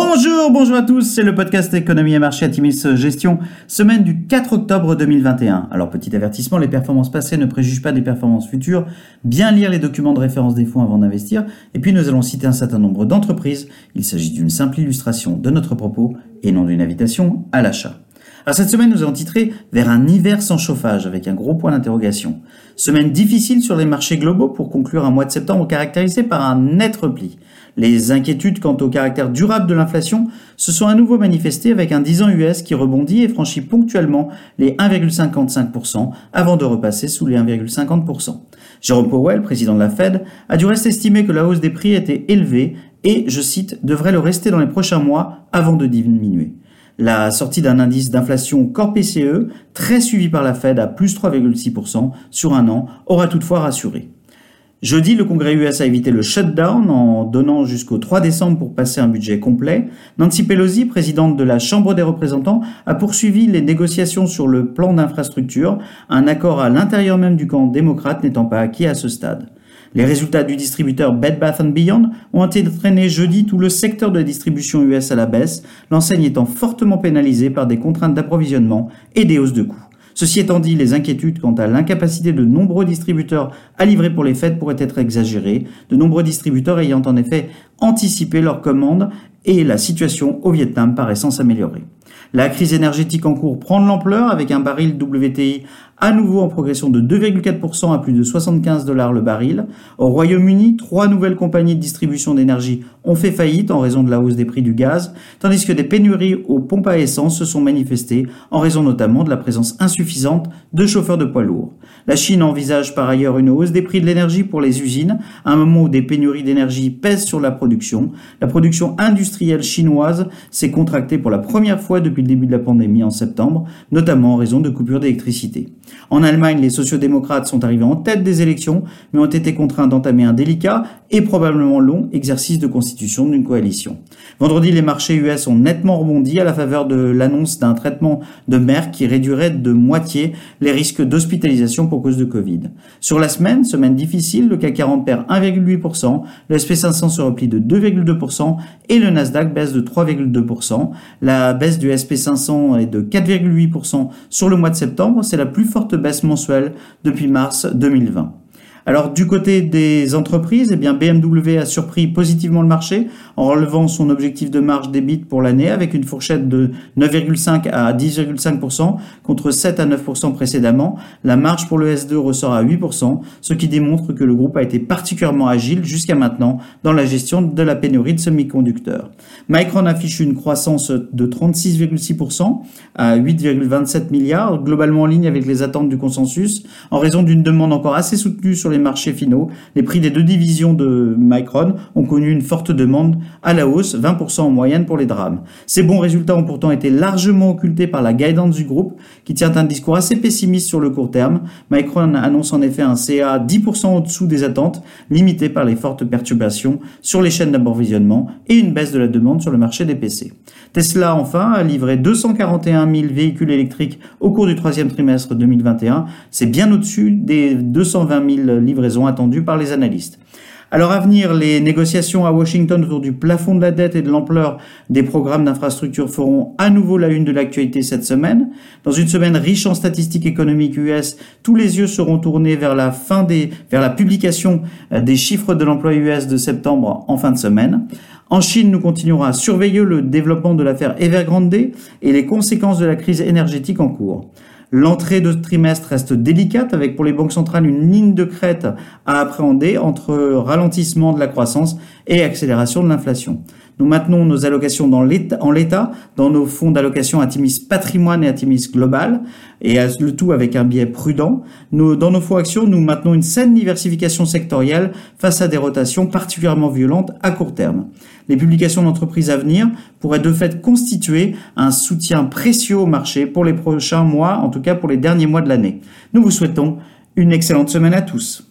Bonjour, bonjour à tous, c'est le podcast Économie et Marché Atimis Gestion, semaine du 4 octobre 2021. Alors petit avertissement, les performances passées ne préjugent pas des performances futures, bien lire les documents de référence des fonds avant d'investir, et puis nous allons citer un certain nombre d'entreprises, il s'agit d'une simple illustration de notre propos et non d'une invitation à l'achat. Alors cette semaine, nous allons titrer vers un hiver sans chauffage avec un gros point d'interrogation. Semaine difficile sur les marchés globaux pour conclure un mois de septembre caractérisé par un net repli. Les inquiétudes quant au caractère durable de l'inflation se sont à nouveau manifestées avec un 10 ans US qui rebondit et franchit ponctuellement les 1,55% avant de repasser sous les 1,50%. Jérôme Powell, président de la Fed, a du reste estimé que la hausse des prix était élevée et, je cite, devrait le rester dans les prochains mois avant de diminuer. La sortie d'un indice d'inflation corps PCE, très suivi par la Fed à plus 3,6% sur un an, aura toutefois rassuré. Jeudi, le Congrès US a évité le shutdown en donnant jusqu'au 3 décembre pour passer un budget complet. Nancy Pelosi, présidente de la Chambre des représentants, a poursuivi les négociations sur le plan d'infrastructure, un accord à l'intérieur même du camp démocrate n'étant pas acquis à ce stade. Les résultats du distributeur Bed Bath Beyond ont entraîné jeudi tout le secteur de la distribution US à la baisse, l'enseigne étant fortement pénalisée par des contraintes d'approvisionnement et des hausses de coûts. Ceci étant dit, les inquiétudes quant à l'incapacité de nombreux distributeurs à livrer pour les fêtes pourraient être exagérées, de nombreux distributeurs ayant en effet anticipé leurs commandes et la situation au Vietnam paraissant s'améliorer. La crise énergétique en cours prend de l'ampleur avec un baril WTI à nouveau en progression de 2,4% à plus de 75 dollars le baril. Au Royaume-Uni, trois nouvelles compagnies de distribution d'énergie ont fait faillite en raison de la hausse des prix du gaz, tandis que des pénuries aux pompes à essence se sont manifestées en raison notamment de la présence insuffisante de chauffeurs de poids lourds. La Chine envisage par ailleurs une hausse des prix de l'énergie pour les usines, à un moment où des pénuries d'énergie pèsent sur la production. La production industrielle chinoise s'est contractée pour la première fois depuis le début de la pandémie en septembre, notamment en raison de coupures d'électricité. En Allemagne, les sociodémocrates sont arrivés en tête des élections, mais ont été contraints d'entamer un délicat et probablement long exercice de constitution d'une coalition. Vendredi, les marchés US ont nettement rebondi à la faveur de l'annonce d'un traitement de Merck qui réduirait de moitié les risques d'hospitalisation pour cause de Covid. Sur la semaine, semaine difficile, le CAC 40 perd 1,8%, le SP500 se replie de 2,2% et le Nasdaq baisse de 3,2%. La baisse du SP500 est de 4,8% sur le mois de septembre, c'est la plus forte baisse mensuelle depuis mars 2020. Alors du côté des entreprises, eh bien BMW a surpris positivement le marché en relevant son objectif de marge débit pour l'année avec une fourchette de 9,5 à 10,5% contre 7 à 9% précédemment. La marge pour le S2 ressort à 8%, ce qui démontre que le groupe a été particulièrement agile jusqu'à maintenant dans la gestion de la pénurie de semi-conducteurs. Micron affiche une croissance de 36,6% à 8,27 milliards, globalement en ligne avec les attentes du consensus, en raison d'une demande encore assez soutenue sur les marchés finaux, les prix des deux divisions de Micron ont connu une forte demande à la hausse, 20% en moyenne pour les drames. Ces bons résultats ont pourtant été largement occultés par la guidance du groupe, qui tient un discours assez pessimiste sur le court terme. Micron annonce en effet un CA 10% au-dessous des attentes, limité par les fortes perturbations sur les chaînes d'approvisionnement et une baisse de la demande sur le marché des PC. Tesla, enfin, a livré 241 000 véhicules électriques au cours du troisième trimestre 2021. C'est bien au-dessus des 220 000 livraison attendue par les analystes. Alors à venir, les négociations à Washington autour du plafond de la dette et de l'ampleur des programmes d'infrastructure feront à nouveau la une de l'actualité cette semaine. Dans une semaine riche en statistiques économiques US, tous les yeux seront tournés vers la fin des, vers la publication euh, des chiffres de l'emploi US de septembre en fin de semaine. En Chine, nous continuerons à surveiller le développement de l'affaire Evergrande et les conséquences de la crise énergétique en cours. L'entrée de trimestre reste délicate avec pour les banques centrales une ligne de crête à appréhender entre ralentissement de la croissance et accélération de l'inflation. Nous maintenons nos allocations dans en l'état, dans nos fonds d'allocation Atimis Patrimoine et Atimis Global, et le tout avec un biais prudent. Dans nos fonds actions, nous maintenons une saine diversification sectorielle face à des rotations particulièrement violentes à court terme. Les publications d'entreprises à venir pourraient de fait constituer un soutien précieux au marché pour les prochains mois, en tout cas pour les derniers mois de l'année. Nous vous souhaitons une excellente semaine à tous.